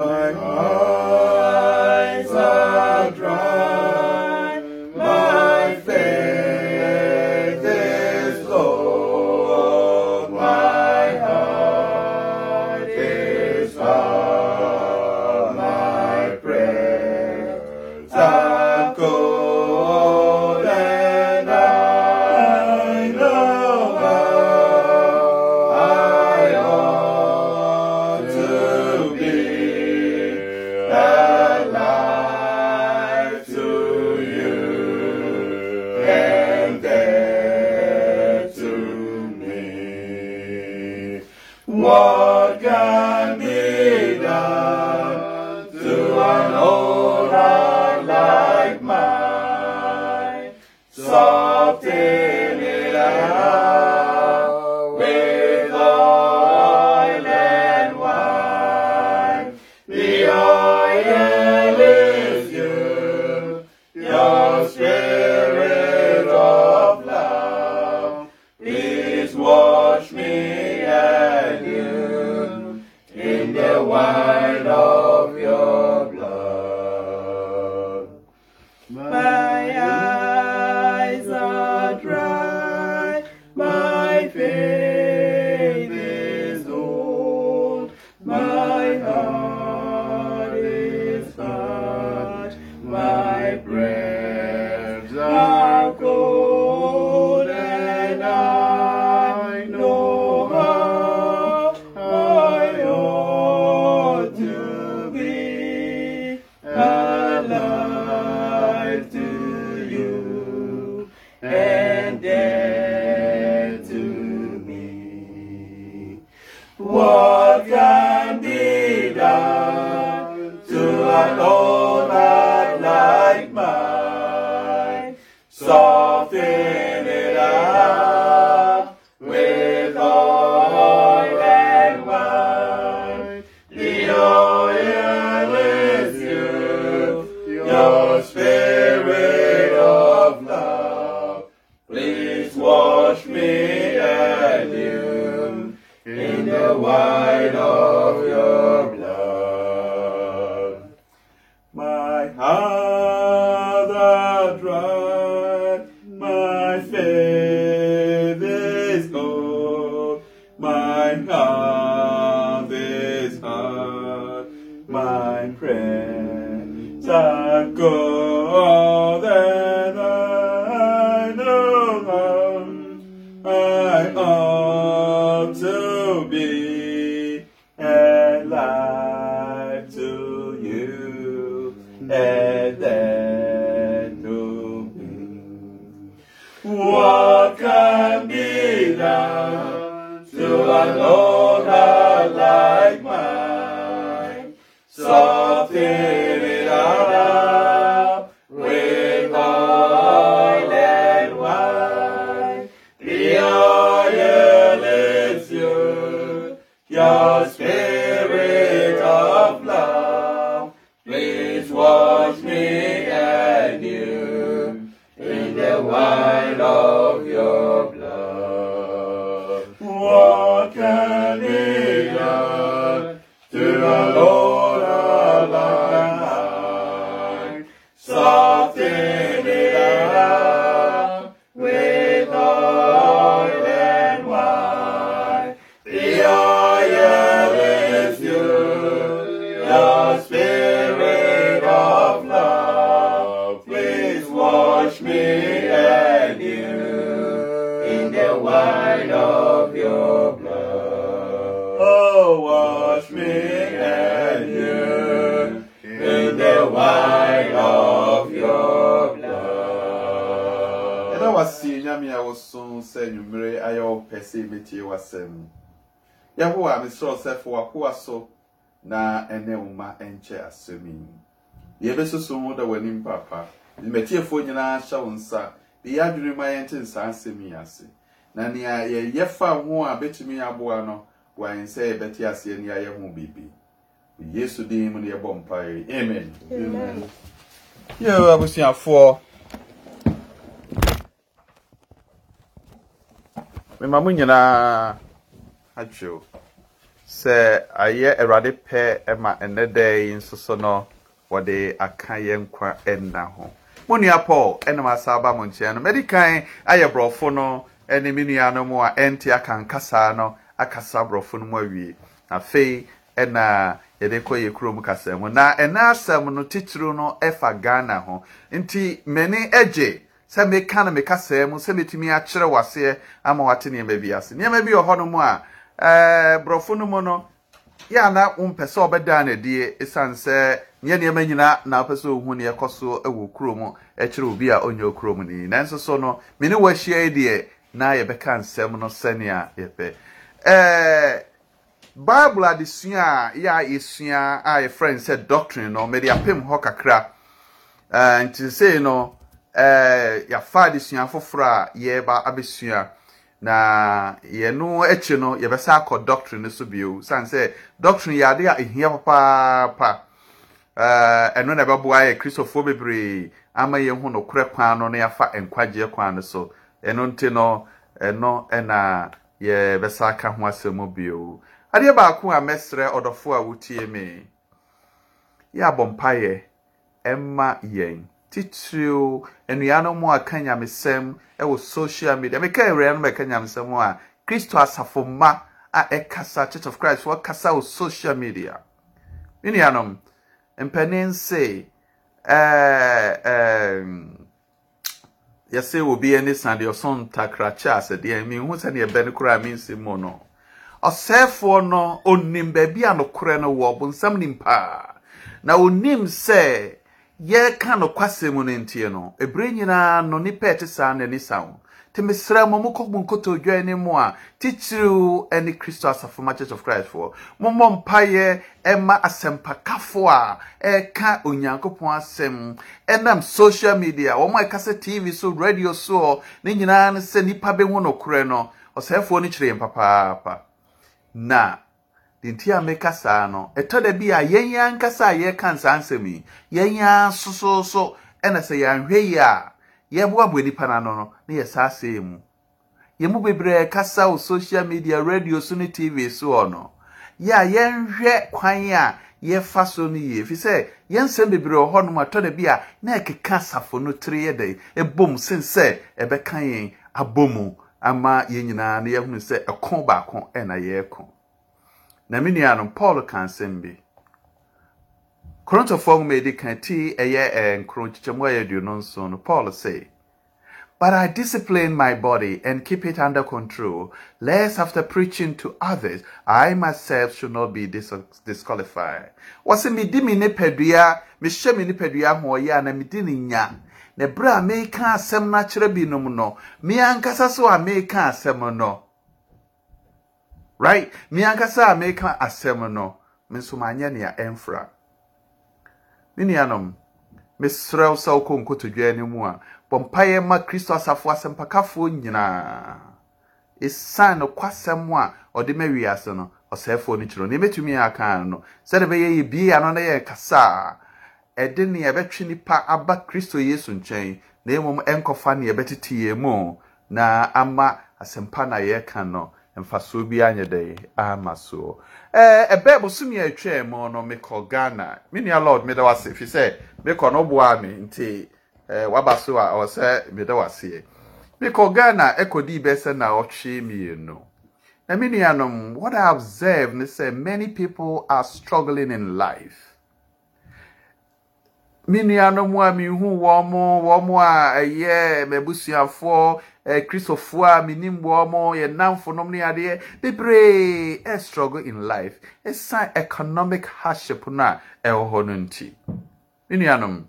I, I My faith is old, my heart is hard, my prayers are. soul. metie w'asɛm yɛhowa mesrɛ sɛ fo w'akoa so na ɛne wo ma ɛnkyɛ asɛm yi yɛbɛsoso ho da w'anim papa matiefoɔ nyinaa hyɛ wo nsa de yɛ adwene ma yɛnte nsaa asɛm yi ase. Na nea yɛyɛ fa ho a bɛtumi aboa no wɔayɛ sɛ yɛbɛte aseɛ ne ayɛ ho biribi yesu din mu ne yɛbɔ mpae amen, amen. yo abusuafoɔ mema mo nyinaa atwew sɛ ayɛ awurade pɛ ma ɛnɛ dɛɛ yi nso so no wɔde aka yɛ nkwa ɛnna ho. Mo nua paul ɛnam asa aba mo nkyɛn no mɛdi kan ayɛ borɔfo no ɛne me nua no mu a ɛnte aka nkasa no akasa borɔfo no mu awie. Afei ɛna yɛde kɔ yɛ kurom kasa mu. Na ɛna asɛm no titiri no ɛfa ghana ho. Nti mɛni ɛgye. Sɛ meka no mekasa mu sɛ metumi akyerɛ waseɛ ama wate nneɛma bi ase. Nneɛma bi wɔ hɔ no mu a borɔfo no mu no yɛ ana wompɛ sɛ ɔbɛdaa no adie ɛsiane sɛ nyɛ nneɛma nyinaa na wopɛ sɛ ohu ne ɛkɔ so wɔ kurom ɛkyerɛ obi a ɔnyɛ kurom ni nanso so no me ne yi deɛ na yɛbɛka nsɛm no sɛnea yɛpɛ. Ɛɛ bible adesua a yɛ a yɛsua a yɛfrɛ sɛ doctrine no mede apem hɔ kakra. Ɛɛ nti sei no yɛafa adesua foforɔ a yɛreba abɛsua na yɛno akyi no yɛbɛsa akɔ doctrine no so bio. San sɛ doctrine yɛ ade a ɛhia papaapa. Ɛno na ɛbɛboa yɛ kristofoɔ bebree ama yɛhu nokorɛ kwan no na yɛafa nkwagyeɛ kwan no so. Ɛno nti no ɛno ɛna yɛbɛsa aka ho asɛm bio. Adeɛ baako a mɛsrɛ ɔdɔfoɔ a wotie me yɛ abɔ mpayɛ ɛma yɛn. Titiriw anuanom a ka nyamesɛm ɛwɔ social media. Meka awura no mɛka nyamesɛm a kristo asafo mma a ɛkasa church of christ wɔkasa wɔ social media. Me nuanom mpanin se ɛɛ ɛɛ yɛsɛ obi ani san deɛ ɔso ntakrakyɛ asɛdeɛ mehu sɛdeɛ ɛbɛ no koraa mensi mu no. Ɔsɛefoɔ no onim baabi a nokorɛ no wɔ bonsam nim paa na onim sɛ yɛka nokwasɛm no ntie no ɛberɛ nyinaa no nipa ɛte saa n'ani sa wo. Nti mesrɛ mo mokɔ mu nkotodwa ne mu a titiriw ne kristo asafoma church of christ foɔ. Mommɔ mpayɛ ɛma asɛmpakafo a ɛka onyankopɔn asɛm. Ɛnam social media wɔn a ɛkasa tv so radio so ne nyinaa no sɛ nipa bɛhu nokorɛ no ɔsɛefoɔ no kyerɛ yɛn papaapa. Na de nti a meka saa no ɛtɔ da bi a yɛn yɛn ankasa a yɛka nsaa nsɛm yi yɛn yɛn sososo ɛna sɛ yɛanhwɛ yi a yɛboaboa nipa n'ano no na yɛsa asɛe mu. Yɛn mu bebree kasa wɔ social media radio so ne tv so wɔ no. Yɛ a yɛnhwɛ kwan a yɛfa so no yie. Fi sɛ yɛn nsɛm bebree wɔ hɔ nom atɔ da bi a na ɛkeka asafo no tiri yɛ dɛ ɛbom sen ɛbɛka yɛn abɔ ama yɛn nyinaa no yɛhunu sɛ ɛko na me nuanom paul ka nsɛm bi korintofoɔ nwoma edi kan ti ɛyɛ eh, ɛɛ nkoro nkyekyɛmu a ɛyɛ aduonu nson no paul say But I discipline my body and keep it under control, lest after preaching to others, I myself should not be dis disqualified. Wɔsi mi di mi nipadua, mi hyɛ mi nipadua ho ɔyɛ a na mi di ne nya. Na ebere a meka asɛm no akyerɛ binom no, me ankasa so a meka asɛm no. Right? Me ankasa a meka asɛm no, me nso manyɛ nea ɛmfra. Me nuanom, mesrɛ wo sɛ wokɔ nkotodwa no mu a. Bɔ mpaeɛ ma kristo asafo asɛmpakafoɔ nyinaa ɛsiane nokwasɛm a ɔde ma wiase no ɔsɛefoɔ no. Kyerɛ ne ɛbɛtumi yɛ aka no sɛde bɛyɛ yɛ bie a ɛde ne yɛbɛtwe nipa aba kristo yesu nkyɛn. Na mmom ɛnkɔfa ne yɛbɛtete yɛn na ama asɛmpa na yɛreka no. Mfasoɔ bi anyɛ dɛ ama soɔ. Ɛɛ ɛbɛ bosomi atwa mu no mekɔ ghana. Me lord meda wase fi sɛ mekɔ no boa me nti ɛɛ waba so a ɔwɔ meda waseɛ mekɔ ghana ɛkɔdii bɛsɛ na ɔtwe mmienu. Na me nuanom what i observe ne sɛ many people are struggling in life me nuanom a mehu wɔn wɔn a ɛyɛ m'abusuafoɔ kristofoɔ a menim wɔn yɛ namfonom ne adeɛ bebree ɛ struggle in life ɛsan economic hardship no a ɛwɔ hɔ no nti me nuanom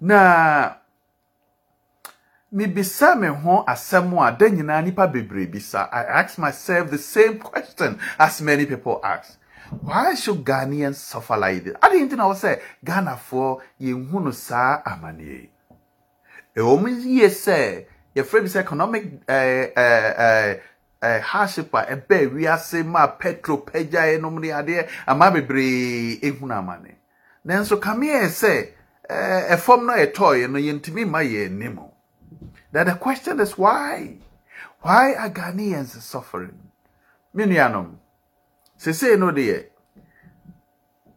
na mebisa me ho asɛm a da nyinaa nipa bebree bisa i ask myself the same question as many people ask why should Ghanaians suffer like this? Adi nti na wɔ sɛ Ghanafoɔ yɛnhu no saa amanneɛ yi. Ɛwɔ mu yie sɛ yɛfrɛ bi sɛ economic ɛɛ ɛɛ ɛɛ hardship a ɛbɛɛ wiase ma petro pɛgya nom ne adeɛ ama bebree ehunu amane. Nanso kamea yɛ sɛ ɛɛ ɛfam no ɛtɔɔɛ no yɛntumi ma yɛn anim. That the question is why? Why are Ghanaians suffering? Me nuanom. Sesei no deɛ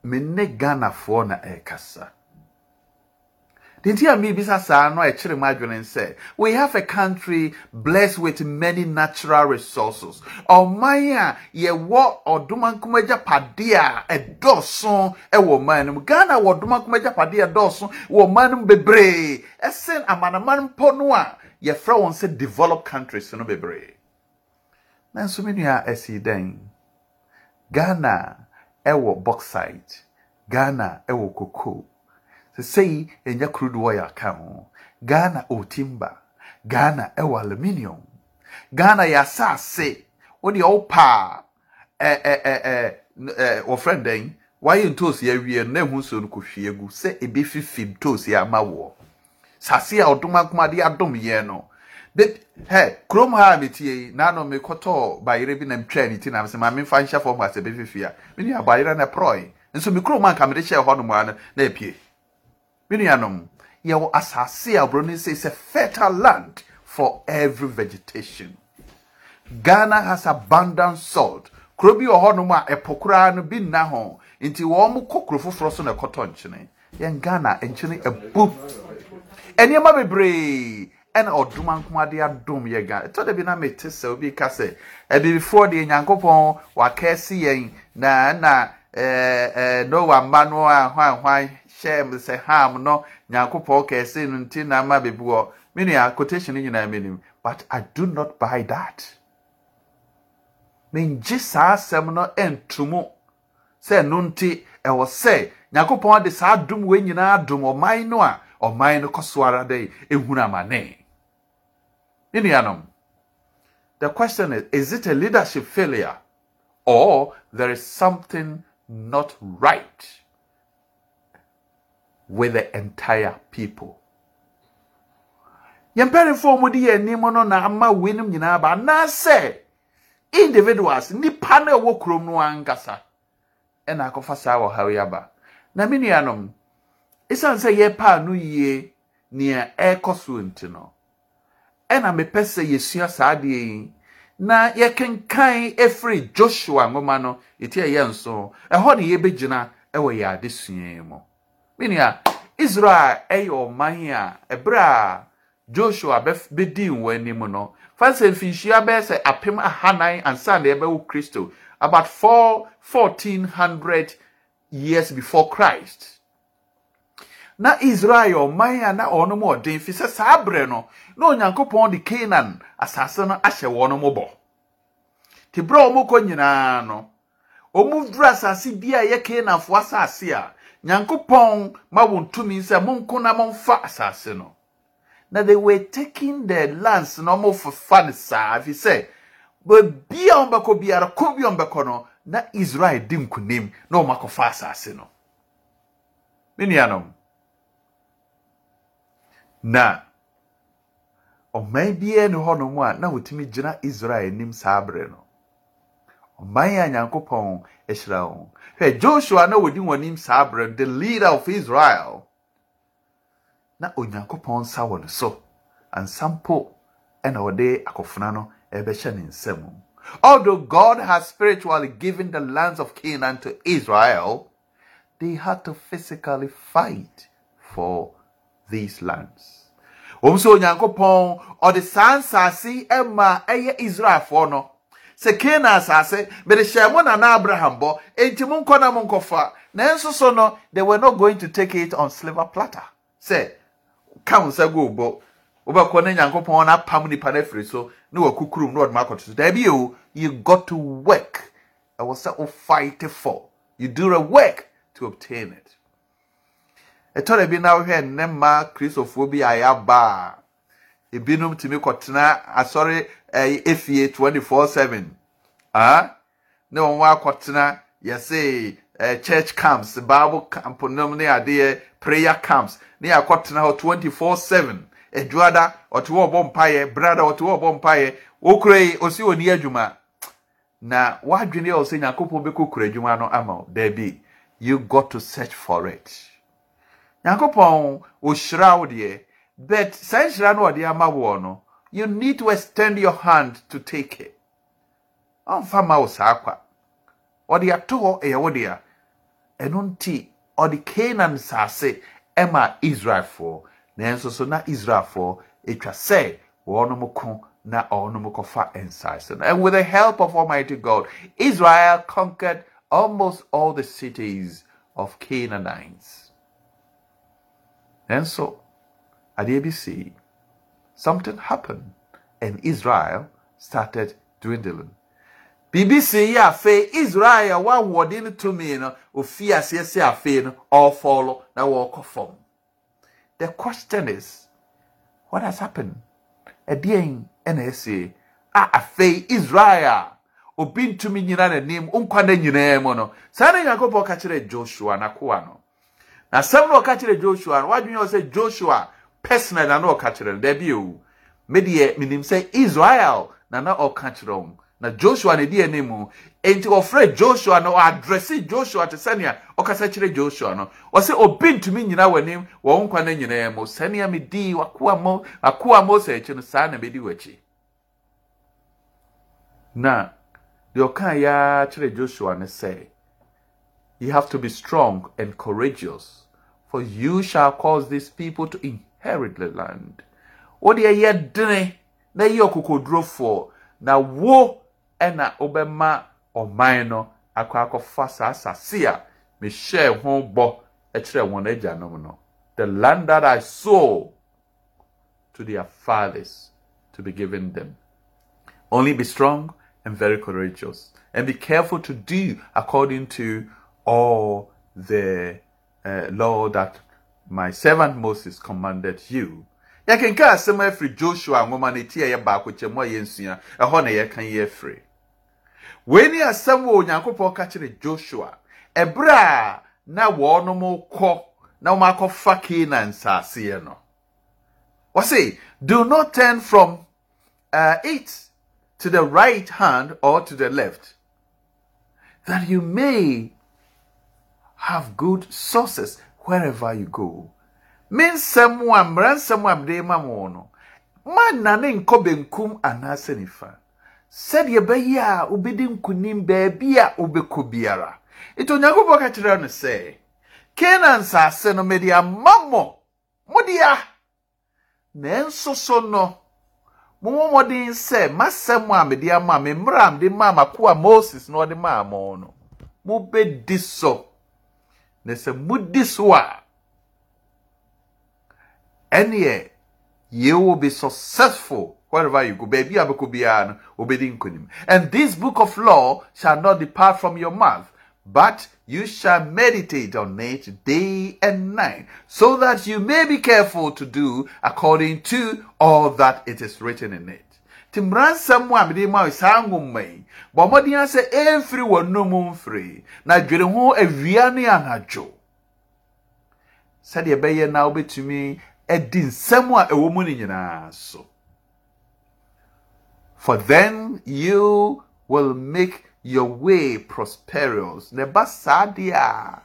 me ne ghanafoɔ na ɛrekasa. The nti a mebisa saa no ɛkyerɛ m adwene sɛ we have a country blessed with many natural resources. Ɔman a yɛwɔ ɔdoma nkoma agyapadeɛ a ɛdɔɔso wɔ ɔman no mu. Ghana wɔ ɔdoma nkoma agyapadeɛ a ɛdɔɔso wɔ ɔman no mu bebree. Ɛsen amanaman mpo no a yɛfrɛ wɔn sɛ developed countries no bebree. Nanso me nua asi dɛn ghana ɛwɔ bauxite. Ghana ɛwɔ cocoa. Sesei ɛnya crude oil aka ho. Ghana ɔ timber. Ghana ɛwɔ aluminium. Ghana yɛ asase. Wodeɛ wopa a wɔfrɛ dɛn? Wayɛ ntoosi awie na ɛho nsuo no kɔhwie gu sɛ ɛbɛfifi ntoosi ama woɔ. Sase a ɔdom akomade adom yɛ no hɛ kurom ha a metie yi naano mekɔtɔɔ bayerɛ bi na metwaa ne ti na sɛ ma memfa nhyɛ fam ha sɛ ɛbɛfifi a menua bayerɛ no prɔe nso me kurom anka mede hyɛɛ hɔ nom a na apue me nuanom yɛwɔ asase a buroni say sɛ fertile land for every vegetation. Ghana has abundant salt. Kuro bi wɔ hɔnom a ɛpo koraa no bi nna ho. Nti wɔn kɔ kuro foforɔ so na ɛkɔtɔ nkyene. Yɛn ghana nkyene abu nneɛma bebree ɛna ɔdom ankomade adom yɛ ghana ɛtɔ da bi na mete sɛ obi ka sɛ abibifoɔ deɛ nyankopɔn wakɛse yɛn na na ɛɛ ɛɛ noa mma no a hwan hwan hyɛ m sɛ ham no nyankopɔn kɛse no nti na ama bebi wɔ. Me nua quotation nyinaa menim. But i do not buy that. Mengye saa asɛm no ntomu sɛ ɛno nti ɛwɔ sɛ nyankopɔn de saa dom wei nyinaa dom ɔman no a ɔman no kɔ so ara dɛ ehunu amane me the question is is it a leadership failure or there is something not right with the entire people. yɛn mpanimfoɔ mu de yɛn na ama weinom nyinaa ba. Individuals nipa na ɛwɔ kurom no ankasa. Ɛna akɔfa saa wɔ na me no ɛna mepɛ sɛ yɛsua saa adeɛ yi. Na yɛkenkan efiri joshua nwoma no eti ɛyɛ nso. Ɛhɔ na yɛbɛgyina ɛwɔ yɛ adesua mu. Menua israel ɛyɛ ɔman a ɛberɛ a joshua bɛdi wɔn anim no fa sɛ mfinhyia bɛyɛ sɛ apem ahanan ansa na yɛbɛwo kristo about four fourteen hundred years before christ na israel ɔman a na ɔno mu ɔden fi sɛ saa berɛ no na onyankopɔn de canaan asase no ahyɛ wɔn mo bɔ. Te berɛ a wɔn kɔ nyinaa no wɔn asase bi a ɛyɛ canaanfoɔ asase a nyankopɔn ma wɔn tumi sɛ monko na momfa asase no. Na they were taking the lands na wɔn fefa no saa fi sɛ baabi a wɔn bɛkɔ biara kɔ bi a wɔn bɛkɔ no na israel di nkunim na wɔn asase no. Me nuanom na. Ɔman biara ne hɔnom a na wɔtumi gyina israel anim saa berɛ no. Ɔman a nyankopɔn ahyira wɔn. Hwɛ joshua na wɔdi wɔn anim saa berɛ no the leader of israel. Na onyankopɔn nsa wɔ ne so. Ansa mpo ɛna ɔde akɔfena no ɛbɛhyɛ ne nsam. Although god has spiritually given the lands of canaan to israel they had to physically fight for these lands wɔn nso onyankopɔn ɔde saa nsase ɛma ɛyɛ israelfoɔ no. Sɛ canaan asase mede hyɛ mo nana abraham bɔ enti monkɔ na monkɔfa nanso so no they were not going to take it on silver platter. Sɛ ka wo nsa gu bɔ. Wobɛkɔ ne nyankopɔn no apam nipa no afiri so ne wakukurum na ɔde akɔto so. Daabi o you got to work. Ɛwɔ sɛ wo fight for. You do the work to obtain it ɛtɔ da bi na wohwɛ nnɛ mma kristofoɔ bi a yɛaba a ebinom tumi kɔtena asɔre ɛyɛ efie twenty four seven. Ah ne wɔn akɔtena yɛsɛ ɛɛ church camps bible camp nom ne adeɛ prayer camps. Ne akɔtena hɔ twenty four seven. Adwada ɔte hɔ ɔbɔ mpaeɛ brada ɔte hɔ ɔbɔ mpaeɛ. Okura yi osi oni adwuma. Na wadwene a ɔsɛ nyakopɔn bɛkɔ kura adwuma no ama wo. Daabi you got to search for it nyankopɔn ohyira wo deɛ. But saa nhyira no ɔde ama you need to extend your hand to take it. Ɔmfa ma wo saa kwa. Ɔde ato hɔ ɛyɛ wo dea. Ɛno nti ɔde canaan nsase ɛma israelfoɔ. So na israelfoɔ atwa sɛ na ɔnom kɔfa nsase no. And with the help of almighty god israel conquered almost all the cities of canaanites nanso adeɛ bi ABC, something happened and israel started dwindling BBC yi afei Israel wa wɔde no tumi no ofi aseɛ sɛ afei no ɔfɔlɔ na wɔkɔ fam. The question is, what has happened? Ɛdeɛn ɛna ɛsi a ah, ah, afei Israel obi ntumi nyina n'anim nkwa na nyinaa mu no saa na Joshua n'akoa no. Na asɛm na ɔka kyerɛ Joshua no wadwene sɛ Joshua personal na na ɔka kyerɛ no dabi o. medeɛ menim sɛ Israel na na ɔka kyerɛ wɔn. na joshua ne di anim enti ɔfrɛ joshua no ɔadrɛse joshua te sɛnea ɔkasa kyerɛ joshua no ɔsɛ obi ntumi nyina w'anim wɔn nkwa no nyinaa mu sɛnea medii wakoa mose akyi no saa na medi w'akyi na deɛ ɔka yɛa kyerɛ joshua no sɛ you have to be strong and courageous for you shall cause these people to inherit the land. Wode ɛyɛ dene na ɛyɛ ɔkokodurofoɔ na wo ɛna wobɛma ɔman no akɔ akɔfa saa asase a mehyɛɛ ho bɔ no. The land that i sow to their fathers to be given them. Only be strong and very courageous and be careful to do according to all the uh, law that my servant moses commanded you. Yɛkenka asɛm afiri joshua nwoma no ti a ɛyɛ baako kyɛ mu a yɛnsua ɛhɔ na yɛka yi afiri. Wei ne asɛm ka joshua ɛberɛ a na wɔnom kɔ na wɔn akɔfa canaan nsaaseɛ no. Wɔse do not turn from uh, it to the right hand or to the left that you may have good sources wherever you go. Me nsɛm a mmara nsɛm a mede ma mo no. Ma nane nkɔ benkum anaasɛ nifa. Sɛdeɛ ɛbɛyɛ a wobɛdi nkonim baabi a wobɛkɔ biara. Nti onyankopɔn ka kyerɛ no sɛ kana nsase no mede ama mmɔ modea nanso so no momɔ mmɔden sɛ masɛm a mede ama me mmara a mede maa mako a moses na ɔde maa mo no mobɛdi so na sɛ modi so a ɛneɛ you will be successful wherever you go. Baby. And this book of law shall not depart from your mouth, but you shall meditate on it day and night, so that you may be careful to do according to all that it is written in it. Timran samu a mede ma saa nwoma yi bɔ mmɔden sɛ ɛmfiri w'anom mfiri. Na dwere ho awia ne anadwo. Sɛdeɛ ɛbɛyɛ na wobɛtumi adi nsɛm a ɛwɔ mu no nyinaa so. For then you will make your way prosperous. Ne ba saa deɛ a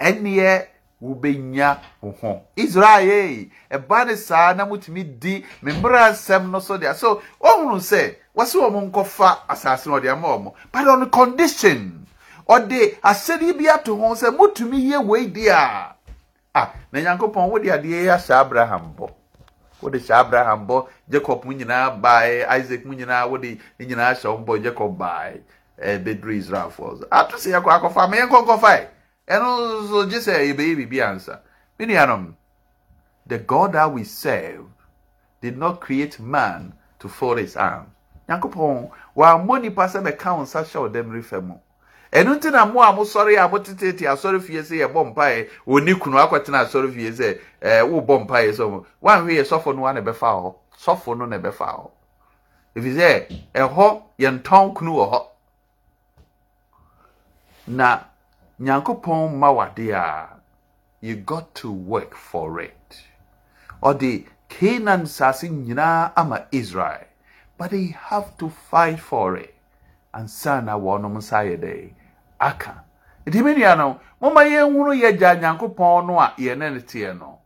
ɛneɛ wobɛnya wo ho. Israel ɛba ne saa na mutumi di me nsɛm no so deɛ so ɔhunu sɛ wɔse wɔn nkɔfa asase no ɔde ama wɔn but on condition ɔde asɛdeɛ bi ato ho sɛ mutumi yɛ wei di a ah na nyankopɔn wode adeɛ ahyɛ abraham bɔ. Wode hyɛ abraham bɔ jacob mu nyinaa bae isaac mu nyinaa wode ne nyinaa hyɛ wɔn bɔ jacob bae. Ɛɛ bɛduru israelfoɔ so. Ato sɛ yɛkɔ akɔfa ama yɛnkɔ nkɔfa ɛno nso gye sɛ yɛbɛyɛ biribi ansa me nuanom the god that we serve did not create man to fold his arms nyankopɔn wammɔ nipa sɛ bɛka wo nsa hyɛ wo dɛm refa mu ɛno nti na mo a mosɔre a motetete asɔre fie sɛ yɛbɔ mpaeɛ ɔni kunu akɔtena asɔre fie sɛ ɛɛ wobɔ mpaeɛ sɛ woanhwɛ yɛ sɔfo no wa na ɛbɛfa hɔ sɔfo no na ɛbɛfa hɔ ɛfiri sɛ ɛhɔ yɛntɔn kunu wɔ hɔ na nyankopɔn ma a you got to work for it. Ɔde canaan nsase nyinaa ama israel but they have to fight for it. Ansa na wɔnom nsa yɛ dɛ aka. Nti me nua no momma yɛnhunu yɛgya nyankopɔn no a yɛne no teɛ no.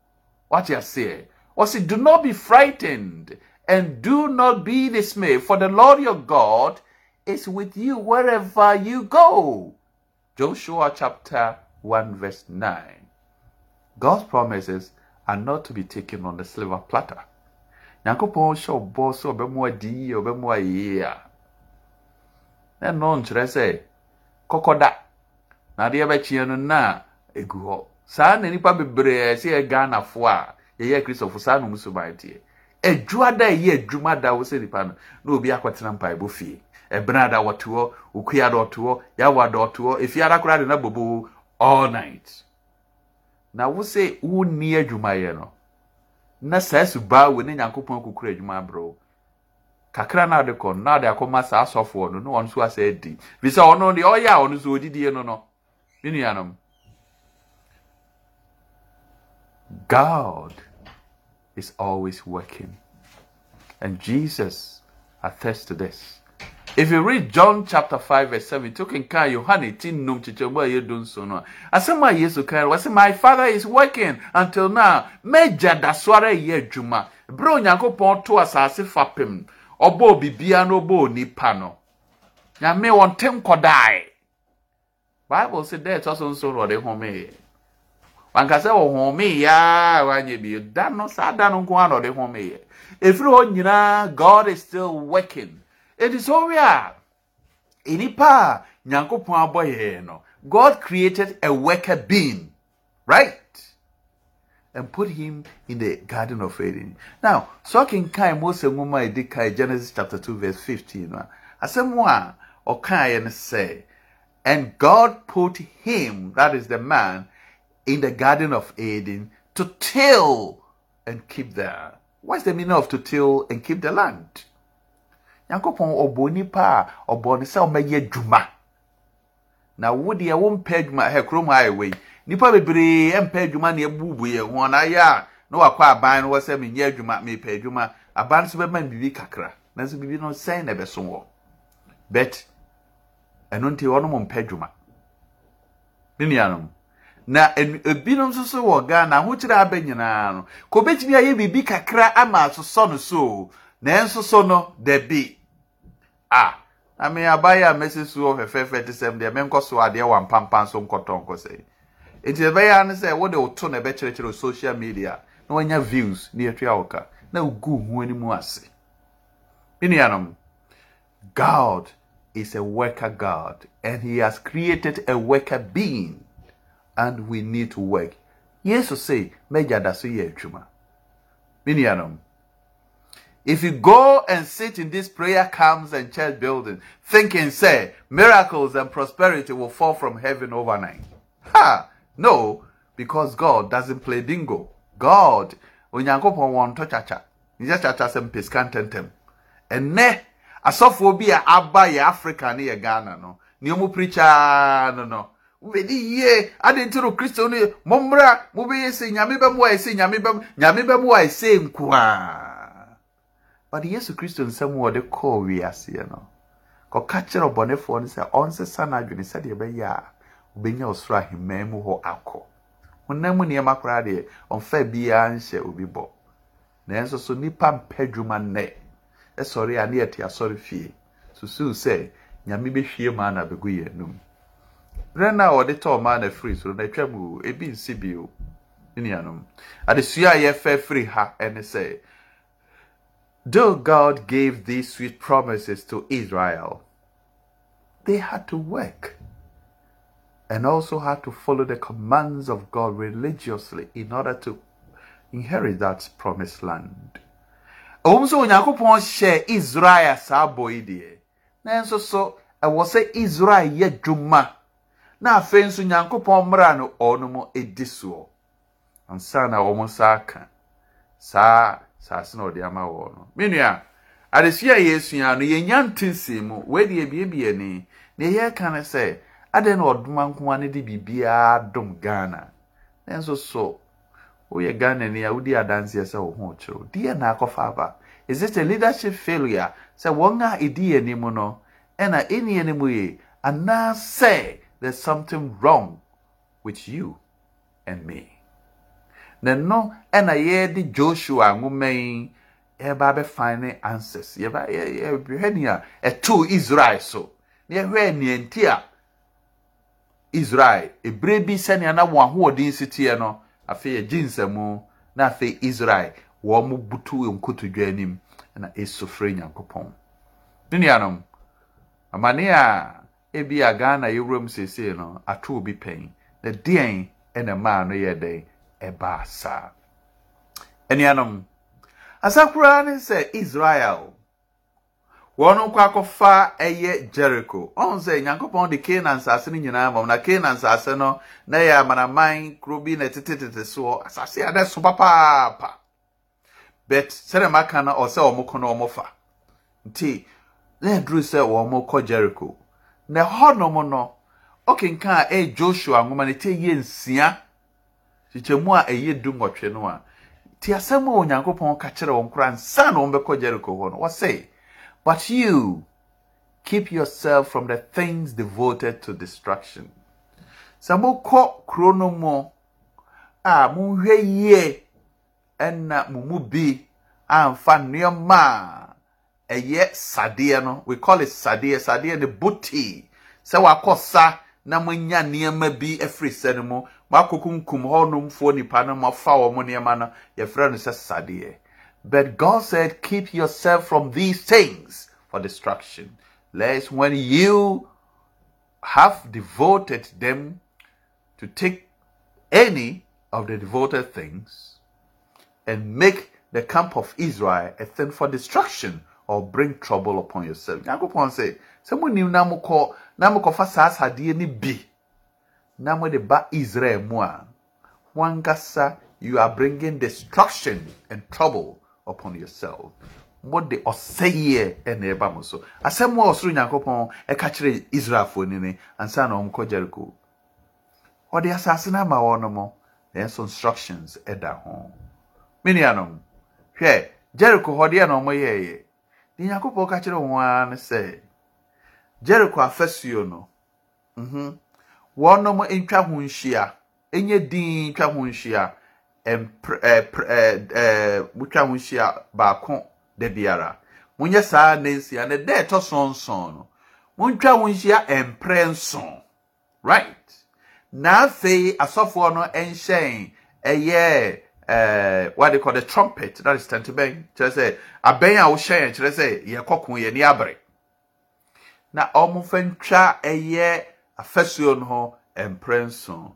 Wate aseɛ. Ɔse do not be frightened and do not be dismayed for the lord your god is with you wherever you go Joshua chapter 1, verse 9. God's promises are not to be taken on the silver platter. nyankopɔn hyɛ ɔbɔ sɛ ɔbɛmu adi yie ɔbɛmu ayie a na ɛno nkyerɛ sɛ kɔkɔda na adeɛ bɛkyeɛ no na egu hɔ saa na nipa bebree sɛ yɛ ghanafoɔ a yɛyɛ kristofo saa na ɔmo so ban teɛ adwuada a ɛyɛ adwuma da wo sɛ nipa no na obi akɔtena mpaebɔ fie ɛbena da wɔte hɔ okua da ɔte hɔ yawa da ɔte hɔ efiara koraa de na bobo all night. Na wo sɛ wonni adwumayɛ no. Na saa subaa wɔ ne nyankopɔn kukura adwuma abrɛw kakra na ade kɔ na ade akɔma saa asɔfoɔ no na wɔn nso asa adi. Fi sɛ ɔno deɛ ɔyɛ a ɔno nso no no. Ne nuanom God is always working. And Jesus attests to this if you read John chapter 5 verse 7 token kan Yohane ti nnum kyekyɛmu a yɛdu nso no a. Yesu kan wɔsɛ my father is working until now. Mɛgya da so ara yɛ adwuma. Berɛ onyankopɔn to asase fapem ɔbɔɔ bibia na ɔbɔɔ nipa no. Nyame wɔnte nkɔdae bible sɛ dɛ ɛtɔ so nso na ɔde homeeɛ wanka sɛ ɔhomeeɛ a wanyɛ bio. Da no saa da no nko a na ɔde homeeɛ ɛfiri hɔ nyinaa god is still working it is so a nipa a nyankopɔn no. God created a worker being right? And put him in the garden of eden. Now so kenkan mose nwoma a ɛdi kan genesis chapter 2 verse 15 no a asɛm a ɔkaeɛ and god put him that is the man in the garden of eden to till and keep there what's the meaning of to till and keep the land nyankopɔn ɔbɔ nipa a ɔbɔ ne sɛ ɔmɛyɛ adwuma. Na wo deɛ wompɛ adwuma. Hɛ kurom ha ɛwɔ yi. Nipa bebree mpɛ adwuma na ebubu yɛn ho. Na ayɛ a na wakɔ aban no wɔ sɛ menyɛ adwuma mepɛ adwuma. Aban nso bɛma biribi kakra. Nanso biribi no sɛn na ɛbɛso wɔ? Bet ɛno nti wɔn mpɛ adwuma. Ne nuanom. Na ebinom nso so wɔ ghana. Ahokyere aba nyinaa no ka obetumi ayɛ biribi kakra ama asosɔ no so nanso so no dabi a na me abayɛ a mɛsi soɔ fɛfɛɛfɛ te sɛm deɛ menkɔ so adeɛ wɔ mpampa nso nkɔtɔ nkɔ sɛ. Nti ɛbɛyɛ ne sɛ wode woto na ɛbɛkyerɛkyerɛ social media na wanya views ne yɛtua wo ka na wogu ho anim ase. Me nuanom god is a worker god and he has created a worker being and we need to work. Yesu say mɛgya da so yɛ adwuma. Me nuanom if you go and sit in these prayer camps and church buildings thinking, say, miracles and prosperity will fall from heaven overnight. Ha! No, because God doesn't play bingo. God, onyankopɔn wɔn to chacha. Nyɛ chacha sɛ mpesika ntɛntɛm. Ɛnɛ, asɔfoɔ bi a aba yɛ Africa ne yɛ Ghana no, ne ɔmo preacher no no. Wobɛdi yie, ade nti no Kristo no yɛ, mommra, mobɛyɛ sɛ nyame bɛmu a ɛsɛ nyame bɛmu, nyame bɛmu a ɛsɛ nkoaa. But Yesu Kristo nsɛm wɔde kɔɔ wiaseɛ no, kɔka kyerɛ ɔbɔnefoɔ no sɛ ɔnsesa n'adwene sɛdeɛ ɛbɛyɛ a obɛnya ɔsoro ahemman mu hɔ akɔ. Honam mu nneɛma koraa deɛ ɔmfa biara nhyɛ obi bɔ. Nanso so nnipa mpɛ adwuma nnɛ. Ɛsɔre a ne yɛte asɔre fie. Susuw sɛ nyame bɛhwie maana bɛgu yɛn anum. Berɛ no a wɔde tɔɔ maana firi soro no atwa mu o, ebi nsi bio. Ne nuanom, adesua a yɛfɛ firi ha ɛne sɛ, Though God gave these sweet promises to Israel, they had to work and also had to follow the commands of God religiously in order to inherit that promised land. Ɛwɔ sɛ Onyankopɔn hyɛ Israel saa bɔ yi deɛ, nanso so ɛwɔ Israel yɛ na afei nso Nyankopɔn mmara no ɔno mu edi soɔ. Ansa na wɔn saase na ɔde ama wɔn no. Me nua adesua a yɛsua no yɛnya ntensee mu. Wei ebiebie ni na yɛka no sɛ adɛn na ɔdoma nkoa no de biribiara dom ghana? Nanso so woyɛ ghanani a wodi adanseɛ sɛ wo ho kyerɛw. Deɛ na akɔfa aba. Is it a leadership failure? Sɛ wɔn a ɛdi anim no ɛna ɛni anim yie anaasɛ there's something wrong with you and me na no ɛna yɛde joshua nwoma yi yɛba abɛfan ne answers. Yɛba yɛhwɛ ni a ɛtoo israel so. Na yɛhwɛ nea nti a israel ebere bi sɛnea na wɔn ahoɔden si teɛ no afei yɛgye nsɛmu na afei israel wɔn butu nkotodwe anim na esofre nyankopɔn. Ne nuanom amane a ebi a ghana yɛwura mu seesei no ato obi pɛn. Na deɛn ɛna maa no yɛ dɛn ɛbaa saa anuanom ne sɛ israel wɔn nkɔ akɔfa ɛyɛ jericho. Ɔn sɛ nyankopɔn de canaan nsase no nyinaa ma na canaan nsase no na yɛ amanaman kuro bi na ɛtetetete soɔ asase a dɛ so papaapa but sɛdeɛ maka no ɔsɛ wɔn kɔ na wɔn fa. Nti na ɛduru sɛ wɔn kɔ jericho. Na hɔnom no ɔkenkan a ɛyɛ joshua nwoma no ti yɛ nsia kyekyɛmu a ɛyɛ du nwɔtwe no a ti asɛm a onyankopɔn ka kyerɛ wɔn koraa nsa but you keep yourself from the things devoted to destruction. Sɛ mokɔ kuro no mu a monhwɛ yie ɛna bi amfa nneɛma a ɛyɛ sadeɛ no we call it sadeɛ. Sadeɛ ne boti sɛ wakɔ sa na moanya nneɛma bi afiri sɛ no mu moakɔkunkum hɔnomfoɔ nipa no moafa wɔn nneɛma no yɛfrɛ no sɛ sadeɛ but god said keep yourself from these things for destruction lest when you have devoted them to take any of the devoted things and make the camp of Israel a thing for destruction or bring trouble upon yourself. Nyankopɔn sɛ sɛ monim na mokɔ na mokɔfa saa asadeɛ no bi na mode ba Israel mu a wankasa you are bringing destruction and trouble upon yourself. Mode ɔsɛeɛ ɛna ɛba mo so. Asɛm a ɔsoro Nyankopɔn ɛka kyerɛ Israelfoɔ ni ne ansa na wɔnkɔ Jericho. Ɔde asase no ama wɔn mo nanso instructions ɛda ho. Me nuanom, hwɛ Jericho hɔ deɛ na wɔyɛeɛ. Deɛ Nyankopɔn ka kyerɛ wɔn ara ne sɛ Jericho afasuo no mhm wɔnom ntwa ho nhyia. Enye din twa ho nhyia. Mpr ɛɛ pr ɛɛ ɛɛ motwa ho nhyia baako da biara. Monyɛ saa ne nsia ne da ɛtɔ so nson no montwa ho nhyia mprɛ nson. Right? Na afei asɔfoɔ no nhyɛn ɛyɛ ɛɛ they call the trumpet. That is tɛntɛbɛn. Kyerɛ sɛ abɛn a wohyɛn kyerɛ sɛ yɛ kɔkɔɔ yɛ ni abere na wɔmfa ɛyɛ afasuo no ho mprɛ nson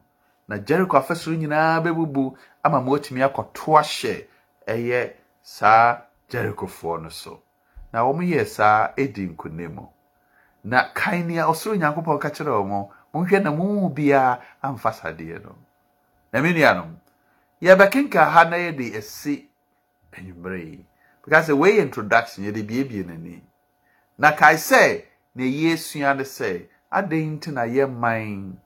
na jericho afasuo nyinaa bɛbubu ama ma watumi akɔto ahyɛ ɛyɛ saa jerichofoɔ no so. Na wɔn yɛ saa edi nkunim na kan nea ɔsoro nyankopɔn ka kyerɛ wɔn monhwɛ na mo biara amfa sadeɛ no. Na me nuanom yɛbɛkenka ha na yɛde asi anwummerɛ yi. Because wei yɛ introduction yɛde biebie n'ani. Na kae sɛ na ɛyɛ esua ne sɛ adɛn nti na yɛ man.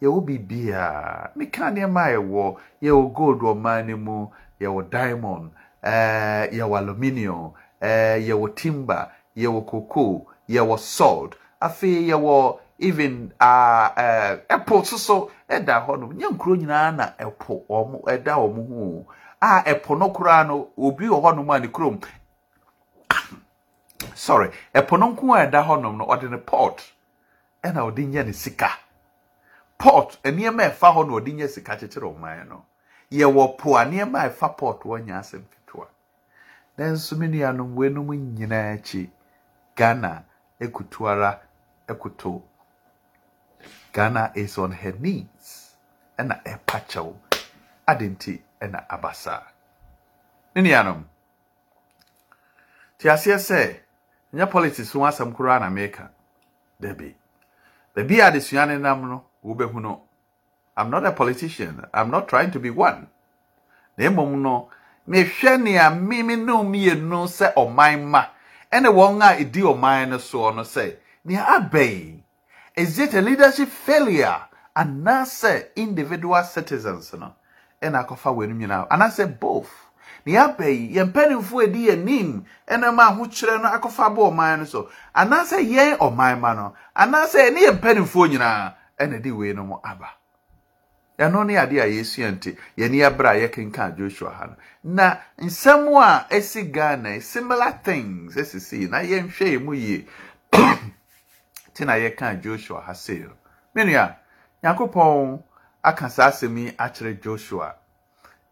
Yɛwɔ biribiara meka nneɛma a yɛwɔ. Yɛwɔ gold wɔ man no mu yɛwɔ diamond ɛɛ yɛwɔ aluminium ɛɛ yɛwɔ timber yɛwɔ cocoa yɛwɔ salt. Afei yɛwɔ even uh, uh, ɛpo soso ɛda hɔ nom nyɛ nkuro nyinaa na ɛpo wɔn ɛda wɔn ho. A ɛpo no koraa no obi wɔ hɔ nom a ne kurom sorry ɛpo no nko a ɛda hɔ nom no ɔde ne pot ɛna ɔde nyɛ ne sika. Pot nneɛma ɛfa hɔ na ɔde nyɛ sika kyekyere ɔman no. Yɛwɔ po a nneɛma ɛfa pot wɔnyɛ asɛm ketewa. Nanso me nuanom weinom nyinaa akyi ghana ekutu ara ekoto ghana is on her knees ɛna ɛpa kyɛw. Ade nti ɛna aba saa ne nuanom te sɛ nyɛ politics ho asɛm koraa na meka dabi. Baabi a adesua ne nam no wobɛhu no i'm not a politician. I'm not trying to be one. Na mmom no mehwɛ nea mimi ne mmienu sɛ ɔman ma. Ɛne wɔn a ɛdi ɔman no soɔ no sɛ nea abɛn is it a leadership failure? Anaasɛ individual citizens no? Ɛna akɔfa wɔn anim nyinaa. Anaasɛ both nea abɛn yɛn mpanimfoɔ edi yɛn nim ɛna ma ahokyerɛ no akɔfa abɔ ɔman no so. Anaasɛ yɛn ɔman ma no? Anaasɛ ɛne yɛn mpanimfoɔ nyinaa? Ɛna ɛde wei no mo aba. Ɛno ne adeɛ a yɛsua nti yɛne abere a yɛkenka joshua ha no. Na nsɛm a ɛsi ghana similar things ɛsisi na yɛnhwɛ yɛn mu yie. Te na yɛka joshua ha sei no. Menua nyankopɔn aka saa asɛm yi akyerɛ joshua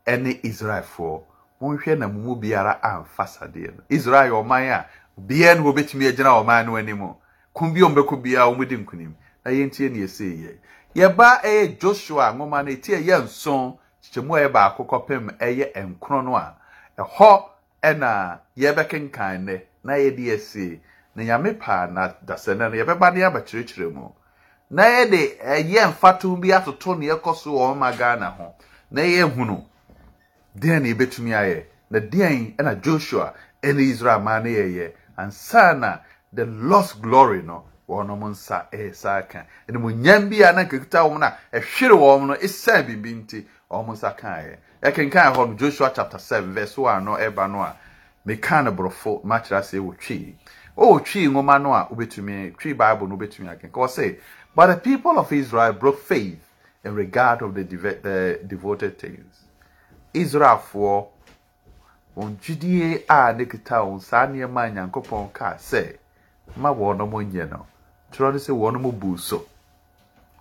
ɛne israelfoɔ monhwɛ na mu biara amfa sadeɛ no. Israel ɔman a obiara ne wɔbɛtumi agyina ɔman no anim. Ko bi a ɔmbɛkɔ biara wɔmudi nkonim. Na yɛntie ne yɛsɛ yɛ yɛba ɛyɛ joshua nwoma no ɛti ɛyɛ nson kyekyɛmu a ɛyɛ baako kɔpem ɛyɛ nkron no a ɛhɔ ɛna yɛbɛkenkan nnɛ na yɛde yɛsie na nyame paa na dasɛnɛ no yɛbɛba ne abɛkyerɛkyerɛ mu. Na yɛde ɛyɛ mfatom bi atoto ne yɛkɔ so wɔ ɔma ghana ho. Na yɛhunu deɛn na yɛbɛtumi ayɛ. Na deɛn ɛna joshua ɛne israel maa no yɛyɛ. Ansa na the lost glory no wɔnom nsa ɛsa ka animonyam bi a na nkekita wɔn na ɛhwere wɔn no ɛsan biribi nti wɔn nsa kaeɛ ɛkenkan hɔ no joshua chapter seven verse one no ɛba no a meka no borɔfo makyerɛ ase wɔ twi ɔwɔ twi nwoma no a wobɛtumi twi bible no wobɛtumi akenka ɔsɛ but the people of israel broke faith in regard of the, the devoted things israelfoɔ wɔn gyidie a ne kita wɔn saa nneɛma nyankopɔn kaa sɛ ma wɔn nyɛ no. Kyerɛ no sɛ wɔn bu so.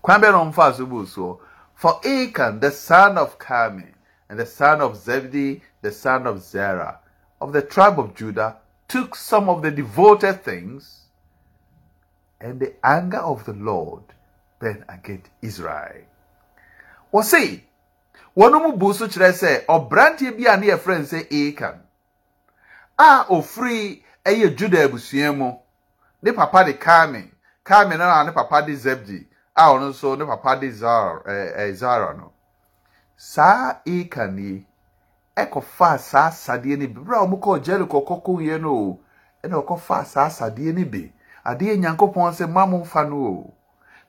Kwan bɛn na wɔn fa so bu so. For achan the son of carmi and the son of zebedee the son of zerah of the tribe of judah took some of the devoted things and the anger of the lord burned against israel. Wɔse wɔn mu bu so kyerɛ sɛ ɔbranteɛ bi a ne yɛfrɛ no sɛ achan a ofiri ɛyɛ juda abusua mu. Ne papa de carmi carmi no a ne papa de zebdi a ɔno nso ne papa de zara ɛɛ ɛɛ zara no. Saa achan yi ɛkɔfaa saa asadeɛ no bi. Bere a wɔn kɔɔ jericho kɔkɔ yɛ no o ɛna ɔkɔfaa saa asadeɛ no bi. Adeɛ nyankopɔn sɛ mma mo no o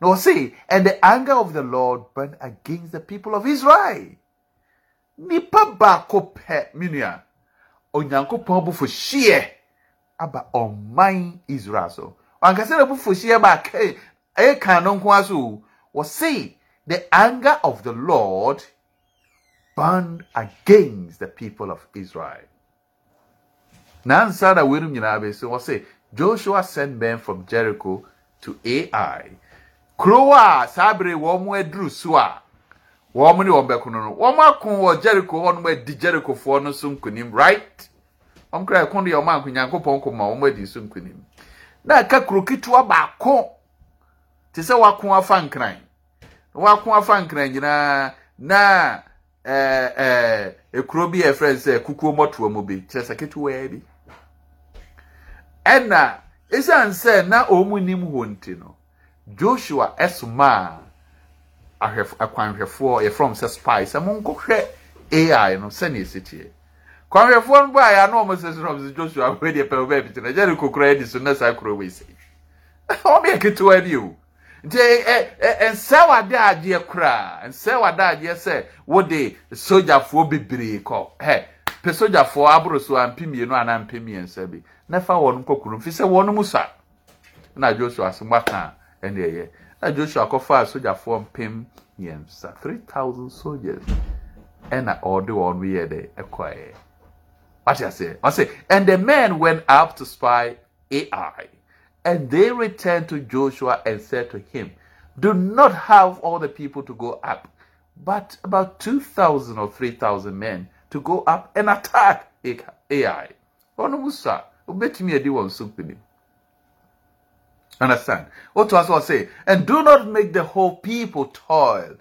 na see, and the anger of the lord burned against the people of israel. Nipa baako pɛ minua onyankopɔn bufo hyeɛ aba ɔman israel so. Ankasa na bufo ba ke ɛyɛ kan no nko wɔse the anger of the lord burned against the people of israel. Nansa na wɔnum nyinaa bɛ so. Joshua sent men from jericho to ai kurow a saa bere wɔn aduru so a wɔn ne wɔn bɛko no no wɔn ako wɔ jericho hɔ nom adi jerichofoɔ no so nkonim right? Wɔn kura ɛko deɛ wɔn anko nyankopɔn ko ma wɔn adi so nkonim na ɛka kuro ketewa baako te sɛ wako afa nkran. Wako afa nkran nyinaa na ɛɛ ɛɛ ekuro bi yɛ sɛ kukuo mɔtoa mu bi. Kyerɛ sɛ ketewa bi. Ɛna esan sɛ na wɔn nim hɔ nti no. Joshua ɛsoma a ahwɛf akwanhwɛfoɔ yɛfrɛ wɔn sɛ spy. Sɛ monkɔhwɛ ai no sɛnea ɛsi teɛ kwanhwɛfoɔ no baa yɛ ano wɔn sɛ so na wɔn sɛ joshua wei deɛ pɛɛ bɛɛ bi te na gyere kokora adi so na saa kuro wei sɛ wɔn yɛ ketewa bi o. Nti nsɛw ade adeɛ koraa nsɛw ade adeɛ sɛ wɔde sogyafoɔ bebree kɔ. Ɛ pɛ sogyafoɔ aboro so a mpe mmienu anaa mpe mmiɛnsa bi. Na fa wɔn kɔ kurom fi sɛ wɔn mu sa. Na joshua asɛm aka ɛne ɛyɛ na joshua kɔfa sogyafoɔ mpem mmiɛnsa three thousand soldiers. Ɛna ɔde wɔn yɛ dɛ ɛkɔɛ wate aseɛ. Ɔsɛ and the men went up to spy ai and they returned to joshua and said to him do not have all the people to go up but about two thousand or three thousand men to go up and attack ai ɔno mu sa obetumi adi wɔn so nkunim Understand? What to us say, and do not make the whole people toil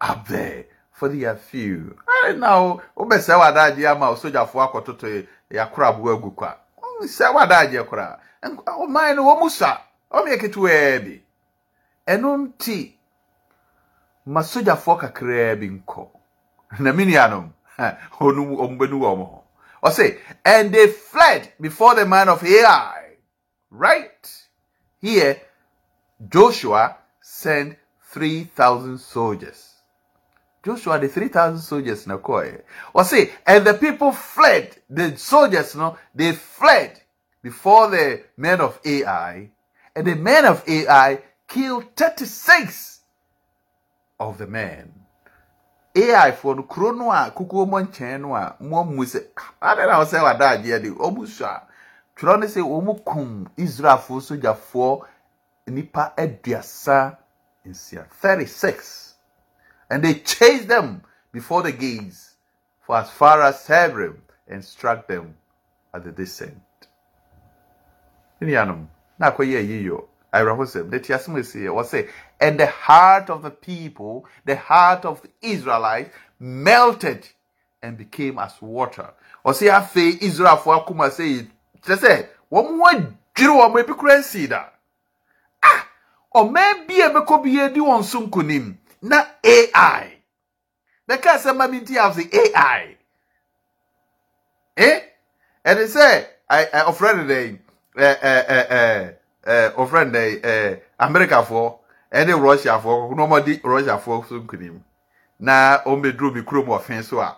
up there, for are few. Right now, ube se wadaji ama osoja fo akototo ya kura bu egu kwa. Se wadaji kura. Uh, o man wo musa. O me ketu ebi. Eno nti masoja fo kakra nko. Na mini anom. Onu ombenu wo. O say, and they fled before the man of Ai. Right? Here, Joshua sent 3,000 soldiers. Joshua, the 3,000 soldiers, na. Or say, and the people fled. The soldiers, no, they fled before the men of Ai. And the men of Ai killed 36 of the men. AI for the chrono a kukuo mo nkyɛn no a mo mu sɛ ade na ɔsɛ wada twerɛ no sɛ wɔn kum israelfoɔ sogyafoɔ nipa aduasa nsia thirty six and they chased them before the gates for as far as Shebarim and struck them at the descent. Inianum, na akɔyɛ yiyo. Awerɛhosɛm, the tiasɛm esi yɛ, wɔsɛ, and the heart of the people, the heart of the Israelites melted and became as water. Ɔsɛ afei Israelfoɔ akoma sɛ kyerɛ sɛ, wɔn ho adwiri wɔn ebi kura nsi da. Ah, ɔman bi a bɛkɔ bi edi wɔn so nkonim na AI. Bɛka asɛm ma mi nti ase AI. Eh? ɛde sɛ ɔfrɛ no dɛn ɔfrɛ no dɛn amerikafoɔ ɛne russiafoɔ na ɔmɔde russiafoɔ so nkonim na ɔmbɛduro mi kurom ɔfe so a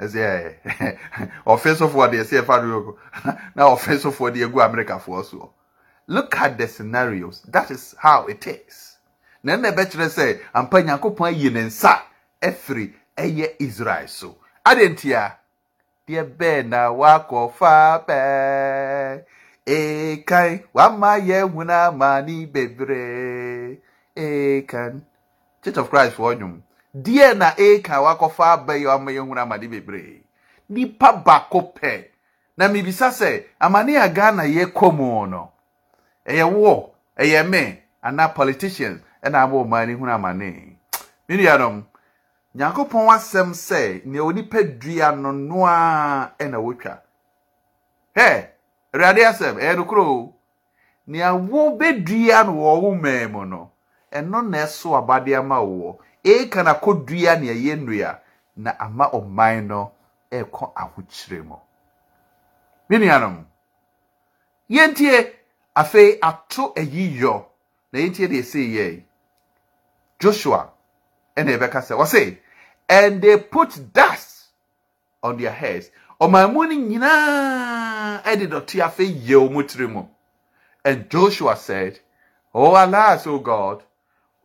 ɛsɛ ɔfe sofoɔ deɛ ɛsɛ ɛfa no na ɔfe sofoɔ deɛ egu amerikafoɔ so look at the scenarios. That is how it is. Na ɛna ɛbɛkyerɛ sɛ ampa nyankopɔn ayi ne nsa ɛfiri ɛyɛ israel so. Adentia deɛ bɛɛ na wakɔfa pɛɛ ekan wama yɛ huna amani bebree ekan church of christ fo ɔnwom deɛ na ekan wakɔfa bɛyɛ wama yɛ huna amani bebree. Nipa baako pɛ. Na mibisa sɛ amani a ghana yɛ kɔ mu no ɛyɛ wɔ ɛyɛ me? Anaa politicians ɛna ama ɔman ne huna amani ne nuanom nyankopɔn asɛm sɛ nea onipa dua no noa ɛna wotwa. Hɛ awurade asɛm ɛyɛ nokoro o. Nea wo bɛdua no wɔ wo man mu no ɛno na ɛso abade ama wo eka na kɔdua nea ɛyɛ na ama ɔman no ɛkɔ ahokyere mu. Me nuanom yɛntie afei ato ayi yɔ na yɛntie deɛ ɛsɛ yɛ joshua ɛna ɛbɛka sɛ wɔse and they put dust on their heads. Ɔman mu no nyinaa ɛde dɔte afei yɛ wɔn tiri mu. And joshua said oh alas o god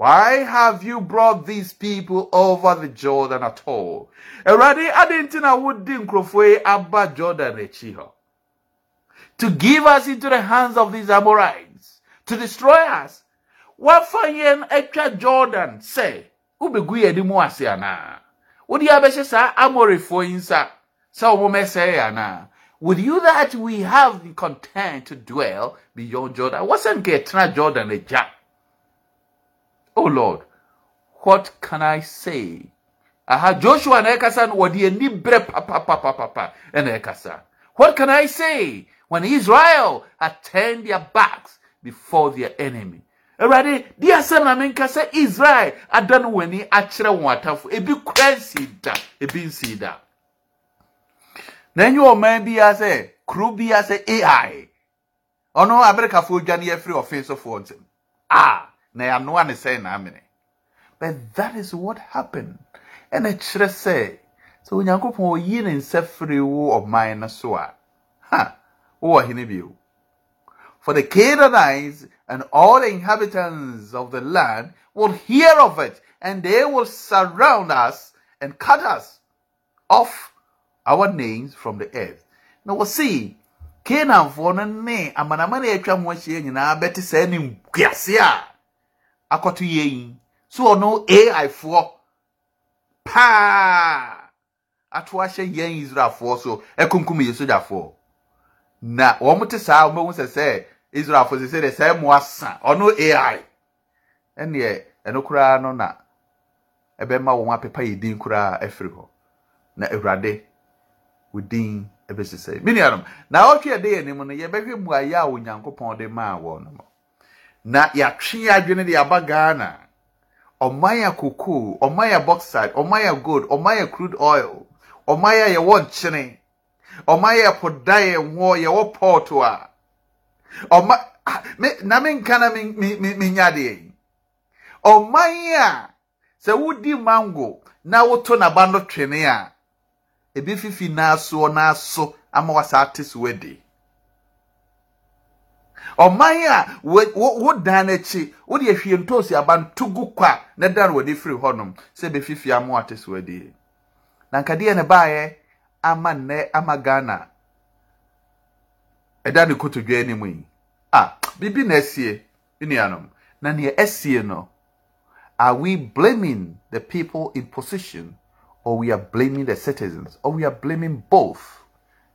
why have you brought these people over the jordan at all? Awurade adi nti na wodi nkurɔfoɔ yi aba jordan hɔ to give us into the hands of these amorites to destroy us. Wafa yɛn atwa jordan sɛ wobɛgu yɛn anim ase anaa wode abɛhyɛ saa amorifoɔ yi nsa sɛ wɔn mɛsɛe anaa would you that we have the content to dwell beyond jordan nka yɛtena jordan agya oh lord what can i say? Aha joshua na ɛkasa no wɔde ani berɛ papapapapa ɛna ɛkasa what can i say? When israel had turned their backs before their enemy. Awurade di asɛm na menka sɛ israel ada no w'ani akyerɛ wɔn atafo ebi kura nsi da ebi nsi da na enyi ɔman bi ya sɛ kuro bi ya sɛ ai ɔno amerikafoɔ dwane afiri ɔfeesofoɔ nsam a na yɛanoa ne sɛn na amene but that is what happened ɛna kyerɛ sɛ sɛ onyankopɔn oyi ne nsa firi wo ɔman no so a ha wowɔ hene bio For the Canaanites and all the inhabitants of the land will hear of it, and they will surround us and cut us off our names from the earth. Now we'll see. Canaanfoɔ no ne amanamana a atwa ho ahyia nyinaa bɛte saa ne nkuase a akɔto yɛ yi so ɔno AI foɔ paa! Ato ahyɛ yɛn Israelfoɔ so ɛkunkum yɛ sogyafoɔ na wɔn te saa wɔn bɛhu sɛ sɛ israelfo sɛ sɛ sɛ mo asa ɔno ai ɛneɛ ɛno koraa no na ɛbɛma wɔn apepa yɛ din koraa afiri hɔ. Na awurade wo din ɛbɛsi sɛ me nuanom na ɔtwe ɛde yɛ anim no yɛbɛhwɛ mmuayɛ a onyankopɔn de maa wɔn no na yɛatwe adwene de aba ghana. Ɔman yɛ kokoo ɔman yɛ bauxite ɔman yɛ gold ɔman yɛ crude oil ɔman yɛ yɛwɔ nkyene ɔman yɛ po da yɛn ho yɛwɔ pɔɔto a ɔma na menka na menya deɛ ɔman a sɛ wodi mango na woto n'aba no twene a ebi fifi n'asoɔ n'aso ama wasa ate so adi ɔman a wodan n'akyi wode ahwie ntoosi aba nto gu kwa na da no wɔde firi hɔnom sɛ ebefifi ama wate so adi. Na nkadeɛ ne baayɛ ama nnɛ ama ghana. Ɛda ne kotodwe anim yi. A biribi na asie nnuanom na nea asie no are we blaming the people in position or we are blaming the citizens or we are blaming both?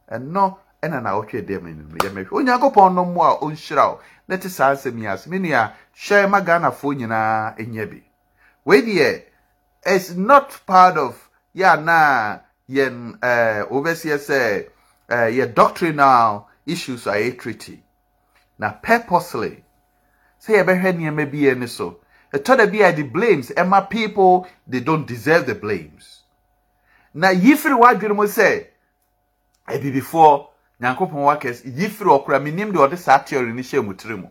And no ɛna na ɔhwɛ deɛ ma nim yɛ mɛhwɛ onyankopɔn no mmoa a ɔnhyira wo. Na saa me nua bi. Is not part of yɛ na yɛn eh, ɛɛ wobɛseɛ sɛ ɛɛ yɛ doctrinal issues a yɛ treaty. Na purposely sɛ yɛbɛhwɛ nneɛma bi yɛ ne so ɛtɔ da bi the blames ɛma people they don't deserve the blames. Na yi firi w'adwene mu sɛ abibifoɔ nyankopɔn wakɛse yi firi ɔkora menim deɛ ɔde saa theory no hyɛ mu.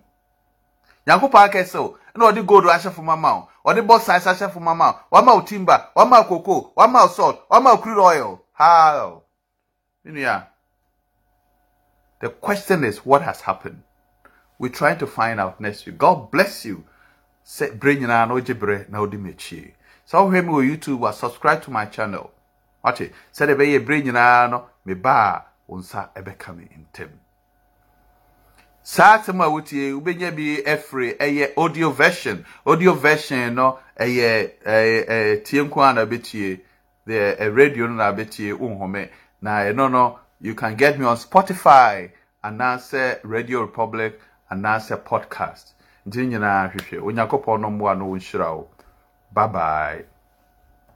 O oh, ɛna ɔde gold ahyɛ fam ama wo ɔde bauxite ahyɛ fam ama wo wama wo timber wama cocoa wama wo salt wama wo crude oil. How menua the question is what has happened? We're trying to find out next week. God bless you. Sɛ nyinaa na wogye berɛ na wode m'akyie sɛ wohwɛ me youtube subscribe to my channel. Ɔte sɛdeɛ ɛbɛyɛ berɛ nyinaa no meba a wo nsa ɛbɛka me ntam. Saa asɛm a wotie wobɛnya bi ɛfiri ɛyɛ audio version. Audio version no ɛyɛ ɛyɛ tie nko a na the radio no na bɛtie nhome na ɛno no you can get me on spotify anaasɛ radio republic anaasɛ podcast. Nti nyinaa hwehwɛ. Onyankopɔn no mmoa no wo. Bye bye